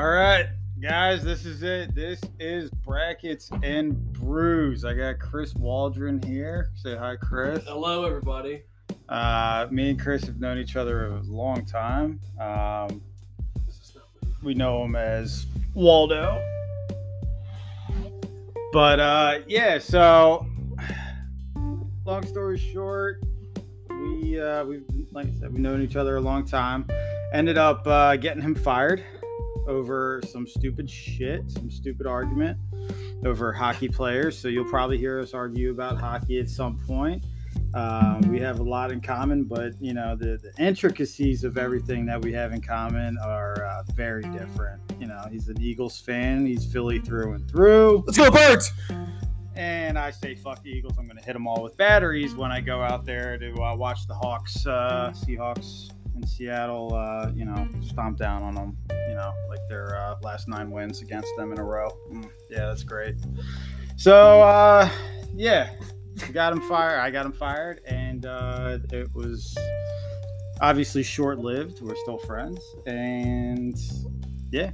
All right, guys, this is it. This is Brackets and Brews. I got Chris Waldron here. Say hi, Chris. Hello, everybody. Uh, me and Chris have known each other a long time. Um, we know him as Waldo. But uh, yeah, so long story short, we uh, we've like I said, we've known each other a long time. Ended up uh, getting him fired over some stupid shit, some stupid argument over hockey players. So you'll probably hear us argue about hockey at some point. Um, we have a lot in common, but you know the, the intricacies of everything that we have in common are uh, very different. You know, he's an Eagles fan. He's Philly through and through. Let's go, Birds! And I say, fuck the Eagles. I'm going to hit them all with batteries when I go out there to uh, watch the Hawks, uh, Seahawks in Seattle, uh, you know, stomp down on them, know, like their uh, last nine wins against them in a row. Mm, yeah, that's great. So, uh, yeah, got him fired. I got him fired, and uh, it was obviously short lived. We're still friends, and yeah,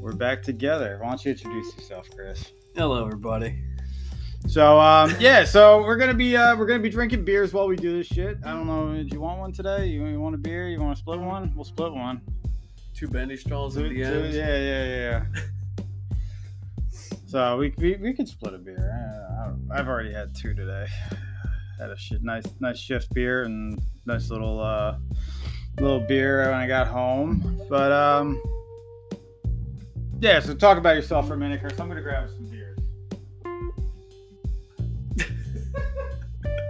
we're back together. Why don't you introduce yourself, Chris? Hello, everybody. So um, yeah, so we're gonna be uh, we're gonna be drinking beers while we do this shit. I don't know. Do you want one today? You, you want a beer? You want to split one? We'll split one. Two bendy straws at the end. yeah, yeah, yeah. so we, we we can split a beer. I, I've already had two today. Had a shit nice nice shift beer and nice little uh little beer when I got home. But um yeah. So talk about yourself for a minute, Chris. I'm gonna grab some beers.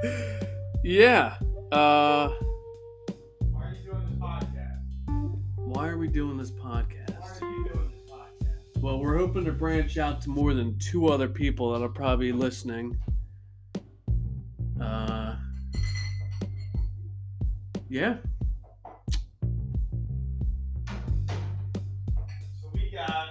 Yeah. Uh, we doing this podcast? Why are you doing this podcast? Well, we're hoping to branch out to more than two other people that are probably listening. Uh, yeah. So we got.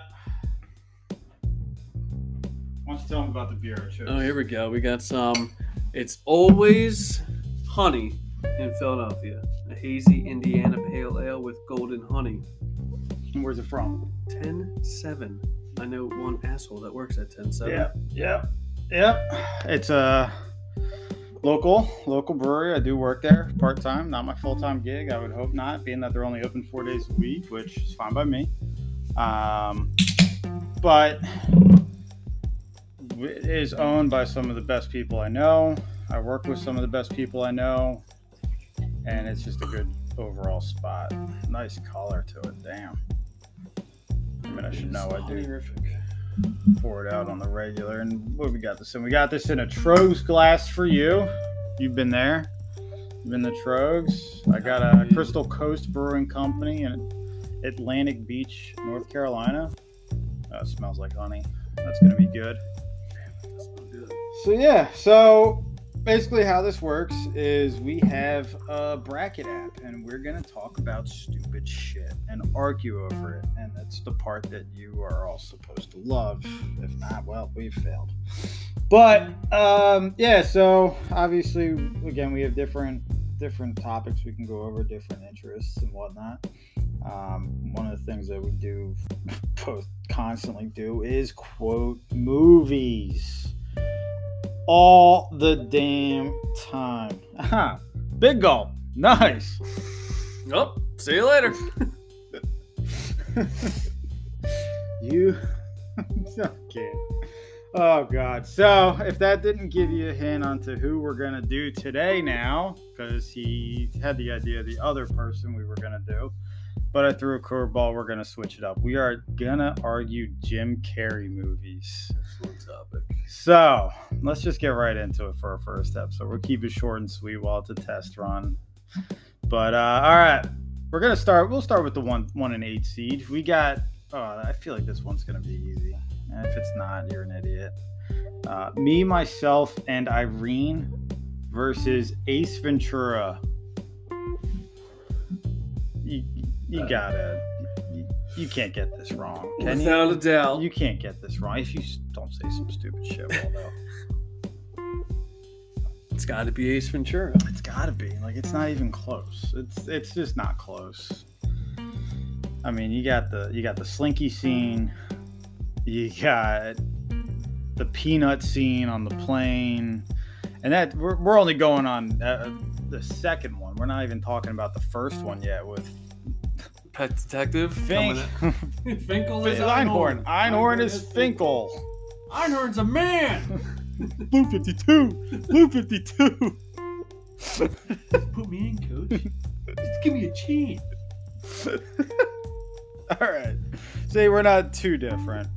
Why don't you tell them about the beer I chose? Oh, here we go. We got some. It's always honey in Philadelphia. A hazy Indiana pale ale with golden honey. And Where's it from? 10 7. I know one asshole that works at 10 7. Yeah, yeah, yeah. It's a local local brewery. I do work there part time, not my full time gig. I would hope not, being that they're only open four days a week, which is fine by me. Um, but it is owned by some of the best people I know. I work with some of the best people I know, and it's just a good overall spot. Nice color to it. Damn. I mean, I should know I do pour it out on the regular. And what we got this in? We got this in a Tröegs glass for you. You've been there. You've been the Tröegs. I got a Crystal Coast Brewing Company in Atlantic Beach, North Carolina. Uh, smells like honey. That's gonna be good. That's not good. So yeah, so basically how this works is we have a bracket app and we're gonna talk about stupid shit and argue over it, and that's the part that you are all supposed to love. If not, well, we've failed. But um, yeah, so obviously, again, we have different different topics we can go over, different interests and whatnot. Um, one of the things that we do both constantly do is quote movies all the damn time. Aha, big goal. Nice. Oh, see you later. you okay. Oh god. So if that didn't give you a hint onto who we're gonna do today now, because he had the idea of the other person we were gonna do, but I threw a curveball, we're gonna switch it up. We are gonna argue Jim Carrey movies. So let's just get right into it for our first episode. We'll keep it short and sweet while it's a test run. But uh, all right, we're gonna start. We'll start with the one, one and eight seed. We got. Oh, I feel like this one's gonna be easy. And if it's not, you're an idiot. Uh, me, myself, and Irene versus Ace Ventura. You, you Uh, gotta. You, you can't get this wrong. Can you? Without a doubt. You can't get this wrong. If you don't say some stupid shit, Waldo. It's got to be Ace Ventura. it's gotta be. Like it's not even close. It's it's just not close. I mean, you got the you got the slinky scene, you got the peanut scene on the plane, and that we're, we're only going on uh, the second one. We're not even talking about the first one yet with Pet Detective. Fink. Finkel is Einhorn. Einhorn is Finkel. Einhorn's a man. Blue 52. Blue 52. Put me in, coach. Just give me a chance. all right. See, we're not too different.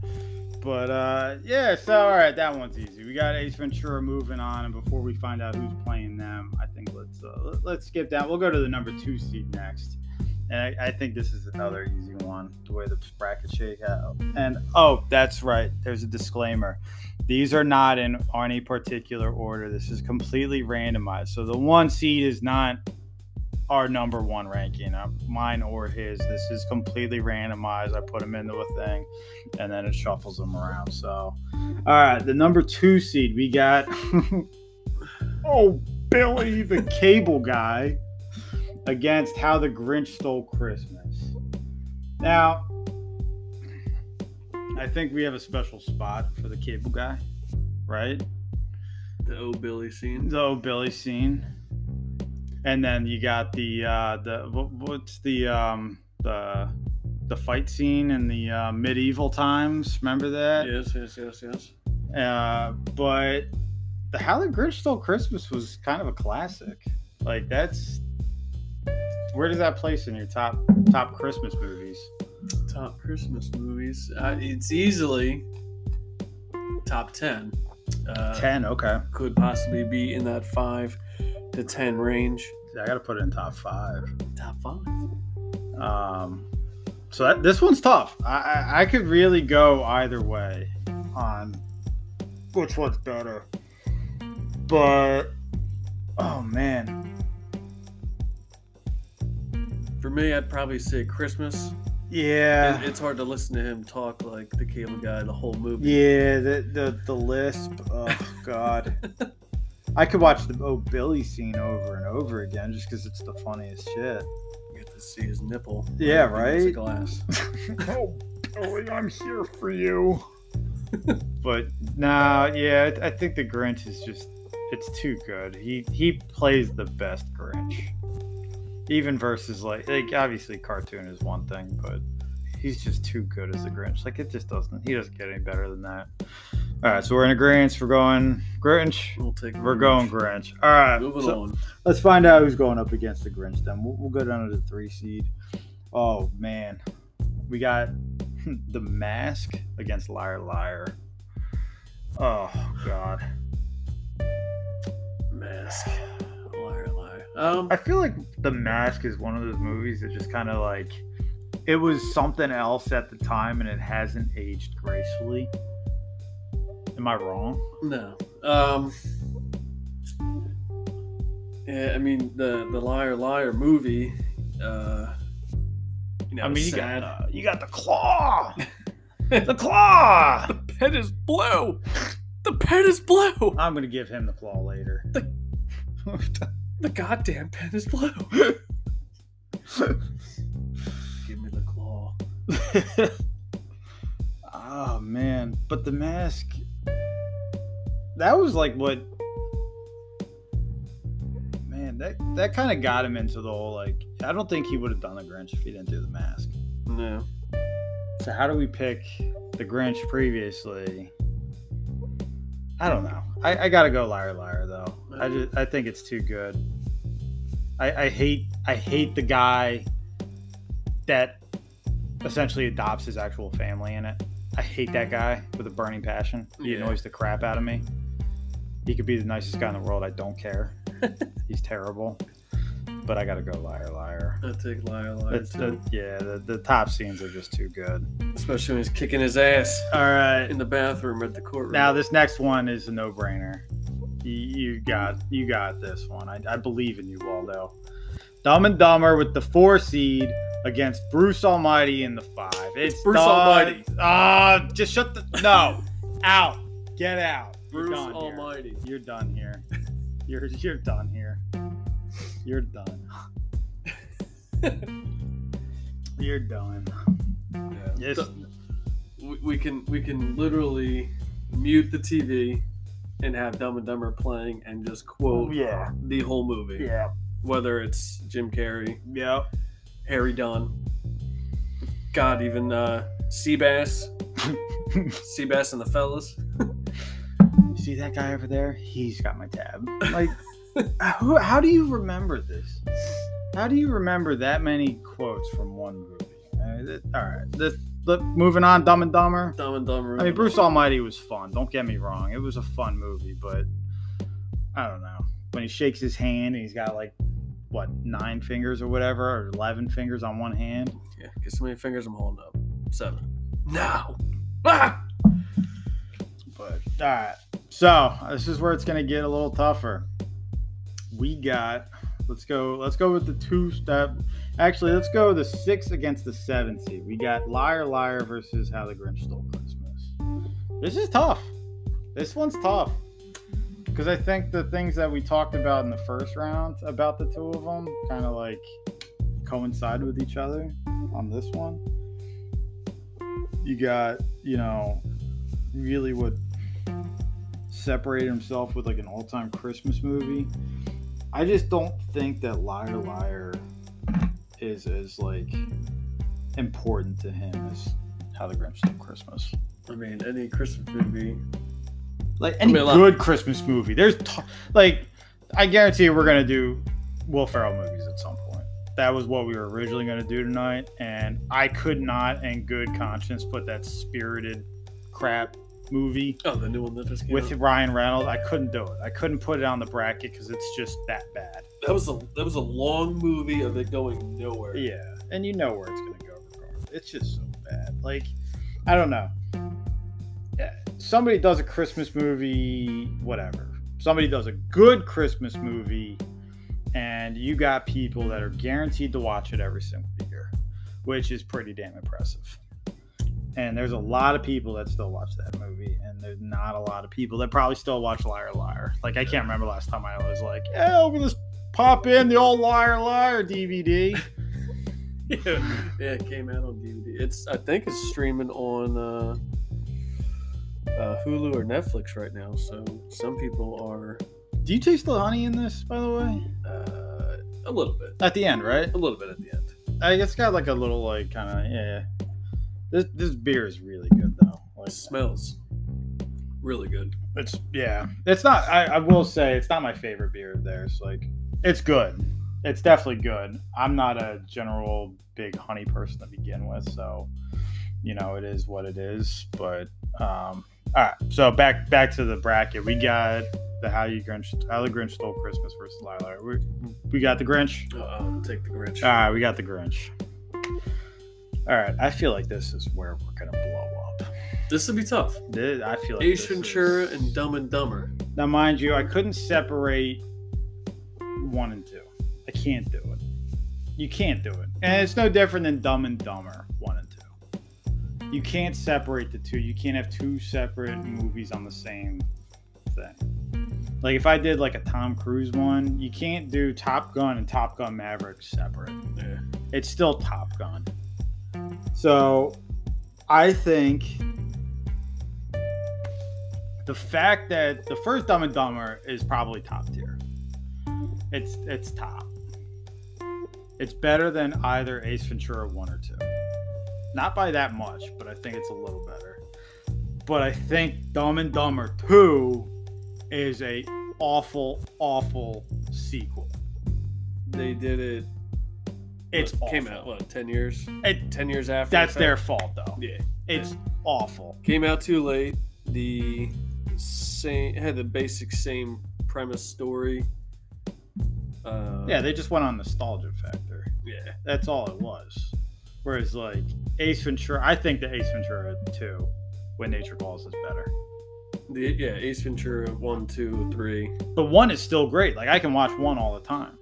But uh yeah, so all right, that one's easy. We got Ace Ventura moving on, and before we find out who's playing them, I think let's uh, let- let's skip that. We'll go to the number two seed next, and I, I think this is another easy one. The way the bracket shake out, and oh, that's right. There's a disclaimer. These are not in any particular order. This is completely randomized. So the one seed is not our number one ranking, uh, mine or his. This is completely randomized. I put them into a thing, and then it shuffles them around. So, all right, the number two seed we got. oh, Billy the Cable Guy against How the Grinch Stole Christmas. Now, I think we have a special spot for the Cable Guy, right? The O Billy scene. the oh Billy scene, and then you got the uh, the what, what's the um, the the fight scene in the uh, medieval times. Remember that? Yes, yes, yes, yes. Uh, but the How the Grinch Stole Christmas was kind of a classic. Like that's where does that place in your top top Christmas movies? Top Christmas movies. Uh, it's easily top ten. Uh, Ten. Okay, could possibly be in that five to ten range. I got to put it in top five. Top five. Um, so that, this one's tough. I, I I could really go either way on which one's better. But oh man, For me, I'd probably say Christmas. yeah, It- it's hard to listen to him talk like the cable guy the whole movie. yeah. The the the lisp. Oh god. I could watch the Oh Billy scene over and over again just because it's the funniest shit. You get to see his nipple. Yeah, when he gets a right? glass. oh, Billy, I'm here for you. but nah, yeah, I I think the Grinch is just it's too good. He he plays the best Grinch. Even versus like like obviously cartoon is one thing, but he's just too good as a Grinch. Like it just doesn't he doesn't get any better than that. All right, so we're in agreement. We're going Grinch. We'll take. We're going Grinch. All right, Moving so- on. Let's find out who's going up against the Grinch. Then we'll, we'll go down to the three seed. Oh man, we got the Mask against Liar Liar. Oh God, Mask. Um, I feel like the Mask is one of those movies that just kind of like it was something else at the time and it hasn't aged gracefully. Am I wrong? no. Um. Yeah, I mean the the liar liar movie. Uh, you know, I mean, you sad. got uh, you got the claw, the claw. the pet is blue. The pet is blue. I'm gonna give him the claw later. The goddamn pen is blue. Give me the claw. oh man, but the mask that was like what man, that that kind of got him into the whole like I don't think he would have done the Grinch if he didn't do the mask. No. So how do we pick the Grinch previously? I don't know. I, I gotta go liar liar though. I just I think it's too good. I, I hate I hate the guy that essentially adopts his actual family in it. I hate that mm. guy with a burning passion. He Yeah. annoys the crap out of me. He could be the nicest guy in the world. I don't care. He's terrible. But I gotta go liar liar. I take liar liar It's too. the, yeah, the, the top scenes are just too good. Especially when he's kicking his ass All right. in the bathroom at the courtroom. Now this next one is a no-brainer. You, you got you got this one. I, I believe in you, Waldo. Dumb and Dumber with the four seed against Bruce Almighty in the five. It's, Bruce done. Almighty. Ah, just shut the no. out. Get out. You're Bruce here. Almighty. You're done here. You're you're done here. You're done. You're done. Yes. we, we can we can literally mute the TV and have Dumb and Dumber playing and just quote Yeah. the whole movie, Yeah. whether it's Jim Carrey, yeah, Harry Dunn, God, even uh, Seabass, Seabass and the Fellas. You see that guy over there? He's got my tab. Like, how, how do you remember this? How do you remember that many quotes from one movie? That- all right. The, moving on, Dumb and Dumber. Dumb and Dumber. I mean, Bruce Almighty was fun. Don't get me wrong. It was a fun movie, but I don't know. When he shakes his hand and he's got like, what, nine fingers or whatever, or 11 fingers on one hand. Yeah, guess how many fingers I'm holding up? Seven. No. Ah! But all right, so this is where it's gonna get a little tougher. We got. Let's go. Let's go with the two step. Actually, let's go the six against the seven seed. We got Liar Liar versus How the Grinch Stole Christmas. This is tough. This one's tough because I think the things that we talked about in the first round about the two of them kind of like coincide with each other on this one. You got, you know, really what separated himself with like an all-time Christmas movie. I just don't think that Liar Liar is as like important to him as How the Grinch Stole Christmas. I mean, any Christmas movie. Like any mean, good Christmas movie, there's t- like I guarantee you we're gonna do Will Ferrell movies at some point. That was what we were originally gonna do tonight, and I could not, in good conscience, put that spirited crap movie Oh, the new one that just came with out. Ryan Reynolds. I couldn't do it. I couldn't put it on the bracket because it's just that bad. That was a that was a long movie of it going nowhere. Yeah, and you know where it's gonna go regardless. It's just so bad. Like, I don't know. Yeah, Somebody does a Christmas movie, whatever. Somebody does a good Christmas movie, and you got people that are guaranteed to watch it every single year, which is pretty damn impressive. And there's a lot of people that still watch that movie, and there's not a lot of people that probably still watch Liar Liar. Like I can't remember last time I was like, "Yeah, I'm gonna pop in the old Liar Liar DVD." yeah, yeah, it came out on DVD. It's I think it's streaming on uh, uh, Hulu or Netflix right now. So some people are Do you taste the honey in this, by the way? uh, a little bit, At the end, right? a little bit at the end. I it's got like a little like kind of yeah. This this beer is really good though. Like It smells really good. it's yeah. It's not. I, I will say it's not my favorite beer of theirs. Like it's good. It's definitely good. I'm not a general big honey person to begin with, so you know it is what it is. But um, all right. So back back to the bracket. We got the how you Grinch how the Grinch stole Christmas versus Lila. We we got the Grinch. Uh, take the Grinch. All right, we got the Grinch. All right, I feel like this is where we're gonna blow up. this would be tough. This- I feel like Ventura is- and Dumb and Dumber. Now, mind you, I couldn't separate one and two. I can't do it. You can't do it, and it's no different than Dumb and Dumber one and two. You can't separate the two. You can't have two separate movies on the same thing. Like if I did like a Tom Cruise one, you can't do Top Gun and Top Gun Maverick separate. Yeah. it's still Top Gun. So I think the fact that the first Dumb and Dumber is probably top tier. It's it's top. It's better than either Ace Ventura one or two. Not by that much, but I think it's a little better. But I think Dumb and Dumber 2 is a awful, awful sequel. They did it. It's what, came awful. out what ten years? It, Ten years after. that's the their fault though. Yeah. It's awful. Came out too late. The same had the basic same premise story. Uh, Yeah, they just went on nostalgia factor. yeah. That's all it was. Whereas like Ace Ventura, I think the Ace Ventura 2, When Nature Calls, is better. The, yeah, Ace Ventura one, two, three. But one is still great. Like I can watch one all the time.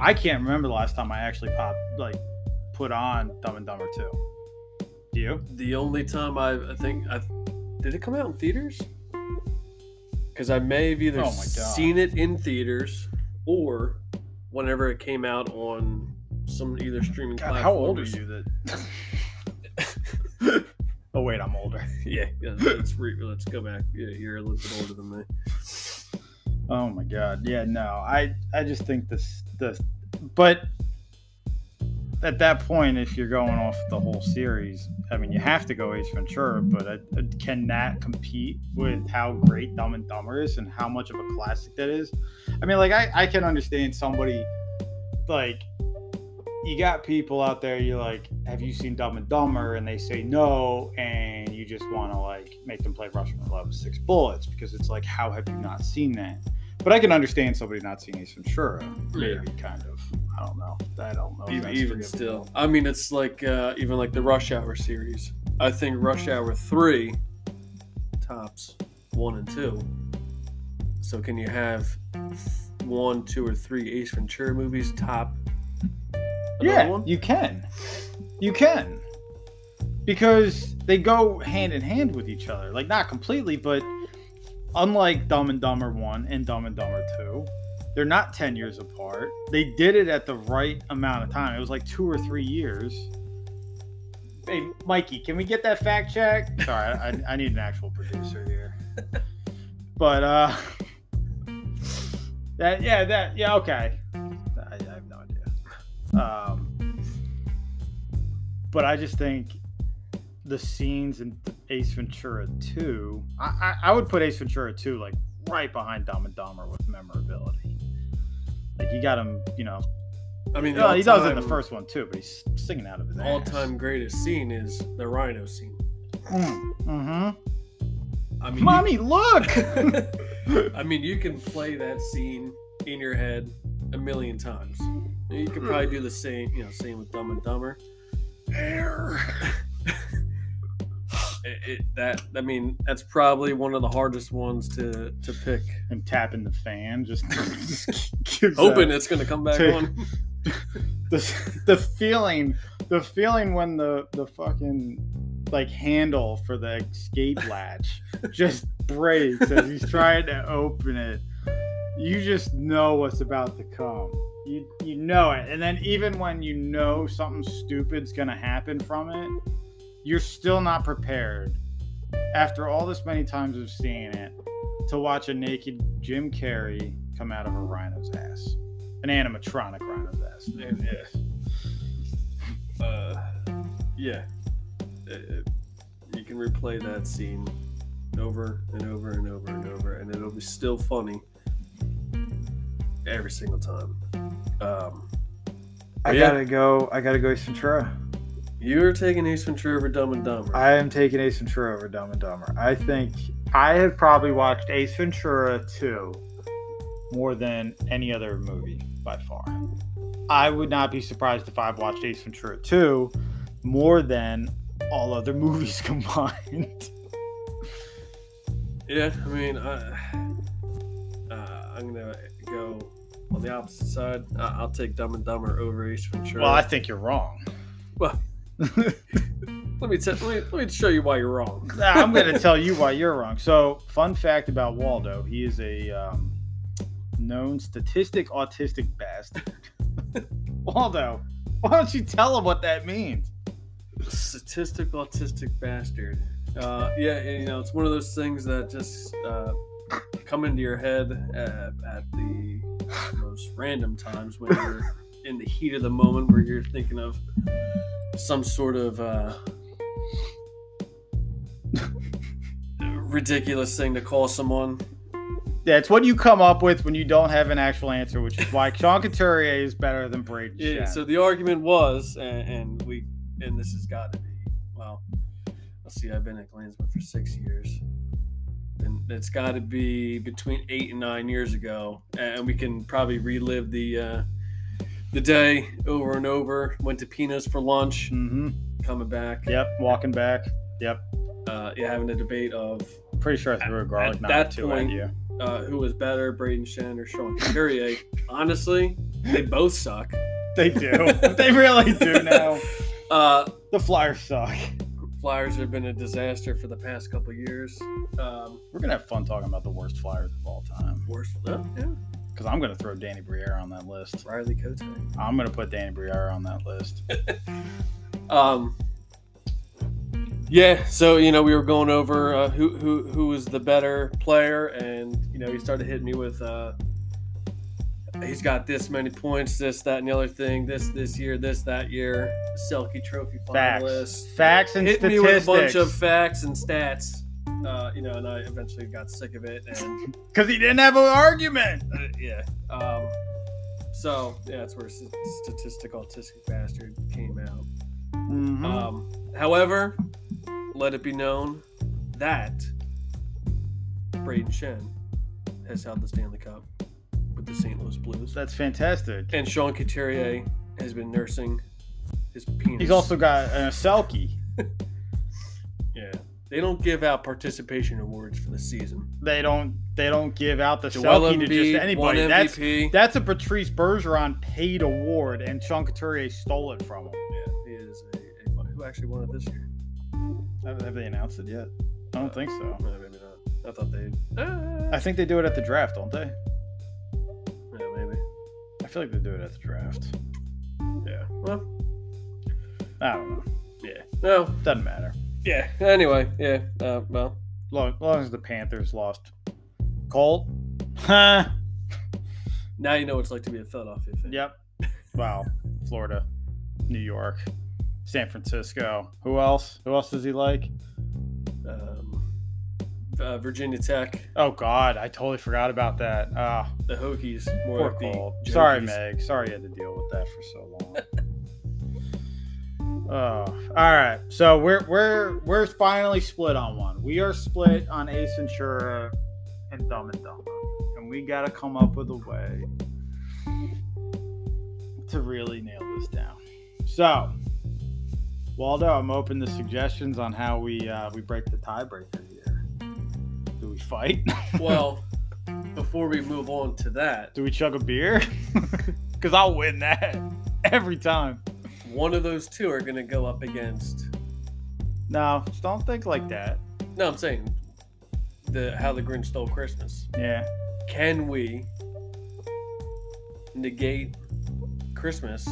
I can't remember the last time I actually popped like put on Dumb and Dumber 2. Do you? The only time I, I think I did it come out in theaters? Because I may have either Oh seen it in theaters or whenever it came out on some either streaming God, how old are you? That. oh wait, I'm older. Yeah, yeah let's re- let's go back. Yeah, you're a little bit older than me. Oh my god. Yeah, no. I I just think this this but at that point if you're going off the whole series, I mean you have to go Ace Ventura, but it, it- can that compete with how great Dumb and Dumber is and how much of a classic that is? I mean like I I can understand somebody like you got people out there you're like have you seen dumb and dumber and they say no and you just want to like make them play russian with six bullets because it's like how have you not seen that but i can understand somebody not seeing ace ventura. Maybe kind of. I don't know. I don't know. Even, even still, I mean, it's like uh, even like the Rush Hour series. I think Rush Hour three tops one and two. So can you have one, two, or three Ace Ventura movies top? yeah one? you can. You can. Because they go hand in hand with each other. Like not completely but unlike dumb and dumber 1 and dumb and dumber 2 they're not 10 years apart. They did it at the right amount of time. It was like two or three years. Hey mikey can we get that fact check? Sorry i, I need an actual producer here. But uh that yeah that yeah okay. I, I have no idea. Um, but I just think the scenes in Ace Ventura 2, I, I, I would put Ace Ventura 2 like right behind Dumb and Dumber with memorability. Like you got him, you know, I mean, well, he does it in the first one too, but he's singing out of his all-time greatest scene is the Rhino scene. Mm-hmm. I mean, Mommy, look! I mean, you can play that scene in your head a million times. You could probably do the same, you know, same with Dumb and Dumber. Air. It, it, that I mean, that's probably one of the hardest ones to to pick. Him tapping the fan, just, just Hoping it's gonna come back to- on. the, the feeling the feeling when the the fucking like handle for the escape latch just breaks as he's trying to open it you just know what's about to come you you know it and then even when you know something stupid's gonna happen from it you're still not prepared after all this many times of seeing it to watch a naked jim carrey come out of a rhino's ass an animatronic rhino's ass Uh, yeah, Uh, you can replay that scene over and over and over and over, and it'll be still funny every single time. Um, I Yeah. gotta go. I gotta go Ace Ventura. You're taking Ace Ventura over Dumb and Dumber. I am taking Ace Ventura over Dumb and Dumber. I think I have probably watched Ace Ventura 2 more than any other movie by far. I would not be surprised if I've watched Ace Ventura 2 more than all other movies combined. Yeah, I mean, I, uh, I'm gonna go on the opposite side. I'll take Dumb and Dumber over Ace Ventura. well, I think you're wrong. Well, let me, t- let me let me show you why you're wrong. Nah, I'm going to tell you why you're wrong. So, fun fact about Waldo: he is a um, known statistic autistic bastard. Waldo, why don't you tell him what that means? statistic autistic bastard. Uh, yeah, you know, it's one of those things that just uh, come into your head at, at the most random times when you're in the heat of the moment, where you're thinking of some sort of uh, ridiculous thing to call someone. Yeah, it's what you come up with when you don't have an actual answer, which is why Sean Couturier is better than Brayden Yeah, so the argument was, and, and we, and this has got to be, well, let's see, I've been at Glansman for six years, and it's got to be between eight and nine years ago, and we can probably relive the uh, the day over and over. Went to Pino's for lunch, hmm coming back, Yep, walking back. Yep, uh, yeah, having a debate of pretty sure I threw a garlic At that too point- at you. uh, who was better, Brayden Schenn or Sean Couturier. Honestly, they both suck. They do. they really do now. Uh, The Flyers suck. Flyers have been a disaster for the past couple years. Um, We're gonna have fun talking about the worst Flyers of all time. worst, uh, yeah. Because I'm going to throw Danny Briere on that list. Riley Cote. I'm going to put Danny Briere on that list. Um, yeah, so you know we were going over uh, who who who was the better player, and you know he started hitting me with uh, he's got this many points, this that and the other thing, this this year, this that year, Selke Trophy Facts. finalist. Facts facts and Hit me with a bunch of facts and stats, uh, you know, and I eventually got sick of it, and Because he didn't have an argument. uh, yeah. Um, so yeah, that's where st- statistical autistic bastard came out. Mhm. Um, however, let it be known that Brayden Schenn has held the Stanley Cup with the St. Louis Blues, That's fantastic. and Sean Couturier has been nursing his penis. He's also got a Selke. They don't give out participation awards for the season. They don't. They don't give out the Joel Selke to just anybody. That's MVP. that's a Patrice Bergeron paid award, and Sean Couturier stole it from him. yeah, he is a, a who actually won it this year. Have have they announced it yet? I don't think so. No, maybe not. I thought they. Uh, I think they do it at the draft, don't they? yeah, maybe. I feel like they do it at the draft. Yeah. Well, I don't know. yeah. No. Doesn't matter. Yeah. Anyway, yeah. Uh, well, Long, long as the Panthers lost. Colt. Huh. now you know what it's like to be a Philadelphia fan. Yep. Wow. Florida, New York, San Francisco. Who else? Who else does he like? Um, uh, Virginia Tech, Oh God, I totally forgot about that. Ah, the Hokies, more poor like Colt. Sorry, Meg. Sorry you had to deal with that for so long. Oh, all right. So we're we're we're finally split on one. We are split on Ace Ventura and Dumb and Dumber, and we got to come up with a way to really nail this down. So, Waldo, I'm open to suggestions on how we uh, we break the tiebreaker here. Do we fight? Well, before we move on to that, Do we chug a beer? Because I'll win that every time. One of those two are going to go up against. No, just don't think like that. No, I'm saying the how the Grinch stole Christmas. Yeah. Can we negate Christmas?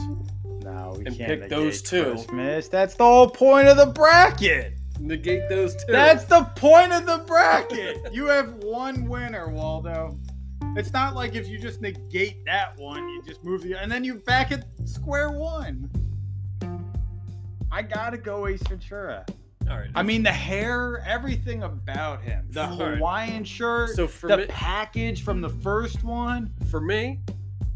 No, we And can't pick negate those two. Christmas. That's the whole point of the bracket. Negate those two. That's the point of the bracket. you have one winner, Waldo. It's not like if you just negate that one, you just move the, and then you're back at square one. I gotta go Ace Ventura. all right. I mean, the hair, everything about him, the All right. Hawaiian shirt, so for the me, package from the first one. for me,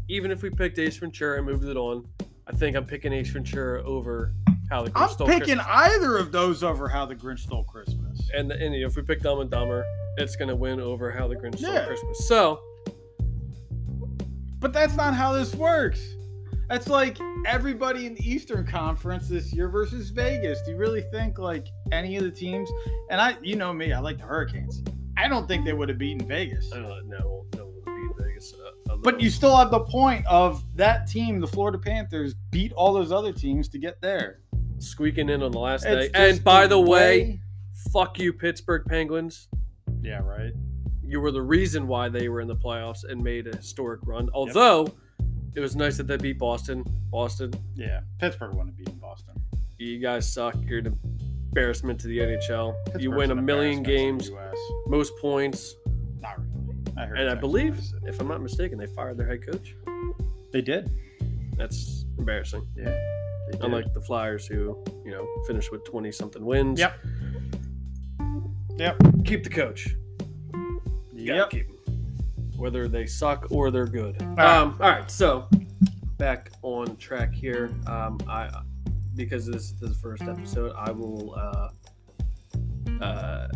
even if we picked Ace Ventura and moved it on, I think I'm picking Ace Ventura over how the Grinch I'm stole picking Christmas. either of those over How the Grinch Stole Christmas. And, and if we pick Dumb and Dumber, it's gonna win over how the Grinch stole Yeah. Christmas. So But that's not how this works. That's like everybody in the Eastern Conference this year versus Vegas. Do you really think like any of the teams? And I, you know me, I like the Hurricanes. I don't think they would have beaten Vegas. uh, no, no beat Vegas. Uh, But you still have the point of that team, the Florida Panthers, beat all those other teams to get there. squeaking in on the last It's day. And by the way, fuck you, Pittsburgh Penguins. yeah, right. You were the reason why they were in the playoffs and made a historic run. Although it was nice that they beat Boston. Boston, Yeah, Pittsburgh wouldn't beaten Boston. you guys suck. You're an embarrassment to the NHL. you win a million games, most points. Not really. I heard And I believe, if I'm not mistaken, they fired their head coach. they did. That's embarrassing. Yeah. Unlike the Flyers, who you know finished with twenty something wins. Yep. Yep. Keep the coach. You Yep. keep 'em. Whether they suck or they're good. right. Um, all right. So back on track here. Um, I because this is the first episode, I will uh, uh,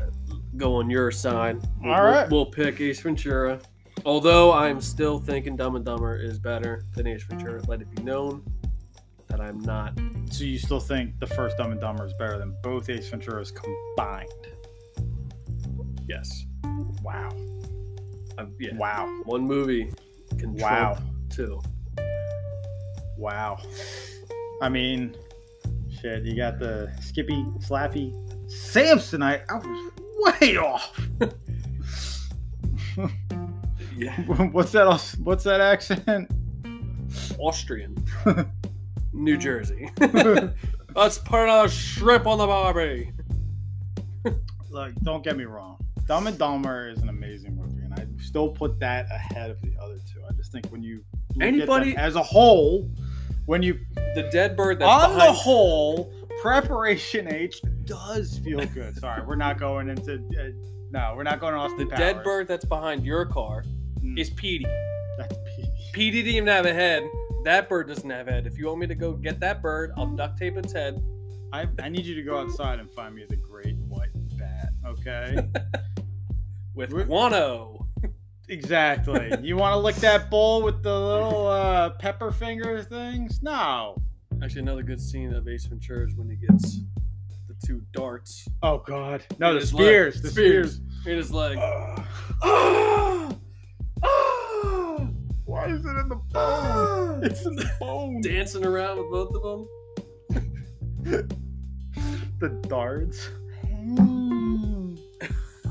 go on your side. We'll, All right. We'll, we'll pick Ace Ventura. Although I'm still thinking Dumb and Dumber is better than Ace Ventura. Let it be known that I'm not. So you still think the first Dumb and Dumber is better than both Ace Venturas combined? Yes. Wow. I'm, yeah. Wow. One movie can Wow. two. Wow. I mean, shit, you got the Skippy, Slappy, Samsonite. I was way off. Yeah. What's that? What's that accent? Austrian. New Jersey. Let's put a shrimp on the barbie. Look, don't get me wrong. Dumb and Dumber is an amazing movie, and I still put that ahead of the other two. I just think when you look at them Anybody- as a whole, when you The dead bird that's on the whole, Preparation H does feel good. Sorry, we're not going into. Uh, no, we're not going off the dead bird that's behind your car is Petey. That's Petey. Petey didn't even have a head. That bird doesn't have a head. If you want me to go get that bird, I'll duct tape its head. I, I need you to go outside and find me the great white bat. Okay. with We're- guano. Exactly. You want to lick that bowl with the little uh, pepper finger things? No. Actually, another good scene of Ace Ventura is when he gets the two darts Oh God. No, the leg. spears. The spears spears. in his leg. Ugh. Ah! Ah! Why is it in the bone? It's in the bone. Dancing around with both of them. the darts. oh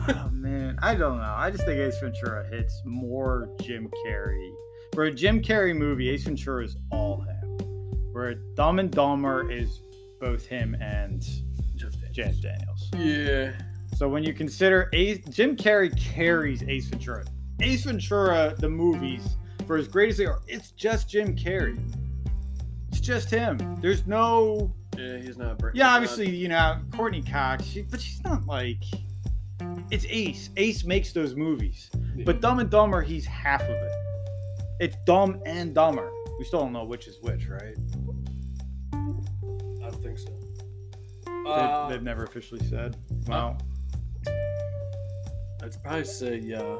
I don't know. I just think Ace Ventura hits more Jim Carrey. For a Jim Carrey movie, Ace Ventura is all him. Where Dumb and Dumber is both him and Jeff Daniels. James Daniels. Yeah. So when you consider Ace, Jim Carrey carries Ace Ventura. Ace Ventura, the movies, for as great as they are, it's just Jim Carrey. It's just him. There's no Yeah, he's not. Yeah, obviously, you know, Courteney Cox, she, but she's not like. It's Ace. Ace makes those movies. not- But Dumb and Dumber, he's half of it. It's Dumb and Dumber. We still don't know which is which, right? I don't think so. They, Uh, they've never officially said. Well, I'd probably say uh,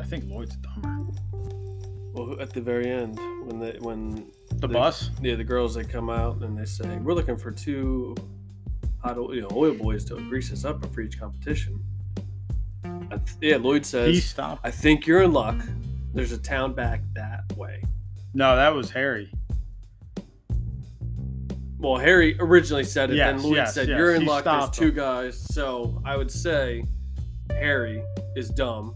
I think Lloyd's dumber. well at the very end when they when The They- bus? yeah the girls they come out and they say we're looking for two oil, you know, oil boys to grease us up for each competition. Th- yeah, Lloyd says He stopped. I think you're in luck. There's a town back that way. No, that was Harry. Well, Harry originally said it, Yes, then Lloyd yes, said, yes, You're in he luck, there's two him. guys. So I would say Harry is dumb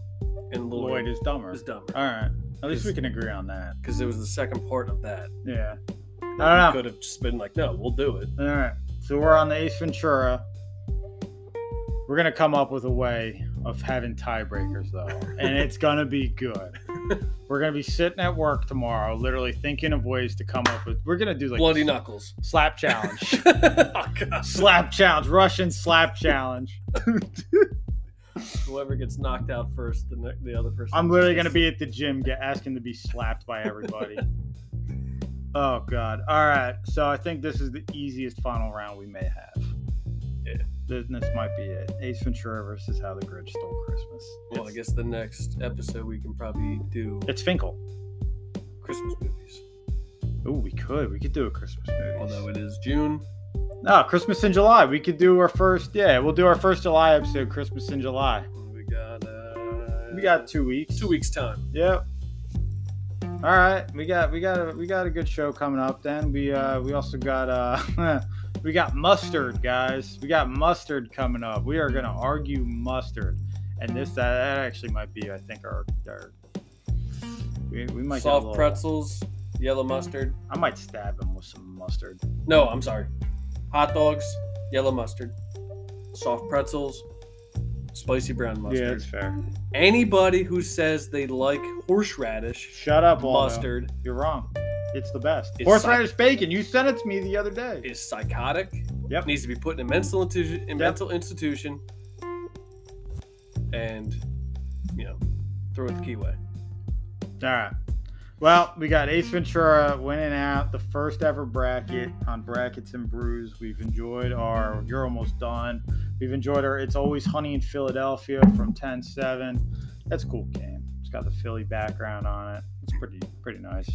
and Lloyd, Lloyd is dumber. is dumber. All right. At least we can agree on that. Because it was the second part of that. Yeah. I don't know. could have just been like, No, we'll do it. All right. So we're on the Ace Ventura. We're gonna come up with a way of having tiebreakers though, and it's gonna be good. We're gonna be sitting at work tomorrow, literally thinking of ways to come up with. We're gonna do like Bloody knuckles. slap challenge, oh, slap challenge, Russian slap challenge. Whoever gets knocked out first, the, the other person. I'm literally gonna be at the gym, get asking to be slapped by everybody. Oh God! All right, so I think this is the easiest final round we may have. Yeah. This, this might be it. Ace Ventura versus How the Grinch Stole Christmas. Well, I guess the next episode we can probably do It's Finkel. Christmas movies. Oh, we could. We could do a Christmas movie. Although it is June. No, Christmas in July. We could do our first. Yeah, we'll do our first July episode. Christmas in July. We got uh, We got two weeks. two weeks time. Yep. All right, we got we got a we got a good show coming up. Then we uh we also got uh we got mustard guys. We got mustard coming up. We are gonna argue mustard, and this that, that actually might be I think our our we, we might Soft little- pretzels, yellow mustard. I might stab him with some mustard. No, I'm sorry. Hot dogs, yellow mustard. Soft pretzels, spicy brown mustard. Yeah, that's fair. Anybody who says they like horseradish Shut up, Waldo. mustard You're wrong. It's the best. It's Horseradish bacon. You sent it to me the other day. is psychotic. Yep. Needs to be put in a mental institution. In Yep. mental institution. And, you know, throw it the key way. All right. Well, we got Ace Ventura winning out the first ever bracket on Brackets and Brews. We've enjoyed our You're Almost Done. We've enjoyed our It's Always Honey in Philadelphia from 10 7. That's a cool game. It's got the Philly background on it. It's pretty pretty nice.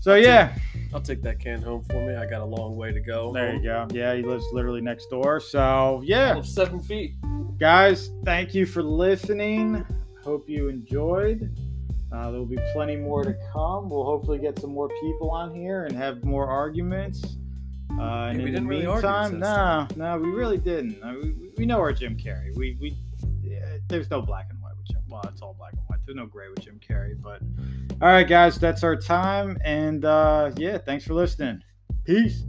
So, yeah, I'll take that can home for me. I got a long way to go. there you go. Yeah, he lives literally next door. So, yeah. Seven feet. Guys, thank you for listening. Hope you enjoyed. Uh, there will be plenty more to come. We'll hopefully get some more people on here and have more arguments. Uh, yeah, we didn't meantime, no, no, we really didn't. we, we know our Jim Carrey. We we yeah, there's no black and white with Jim. Well, it's all black and white. There's no gray with Jim Carrey. But all right, guys, that's our time. And uh, yeah, thanks for listening. Peace.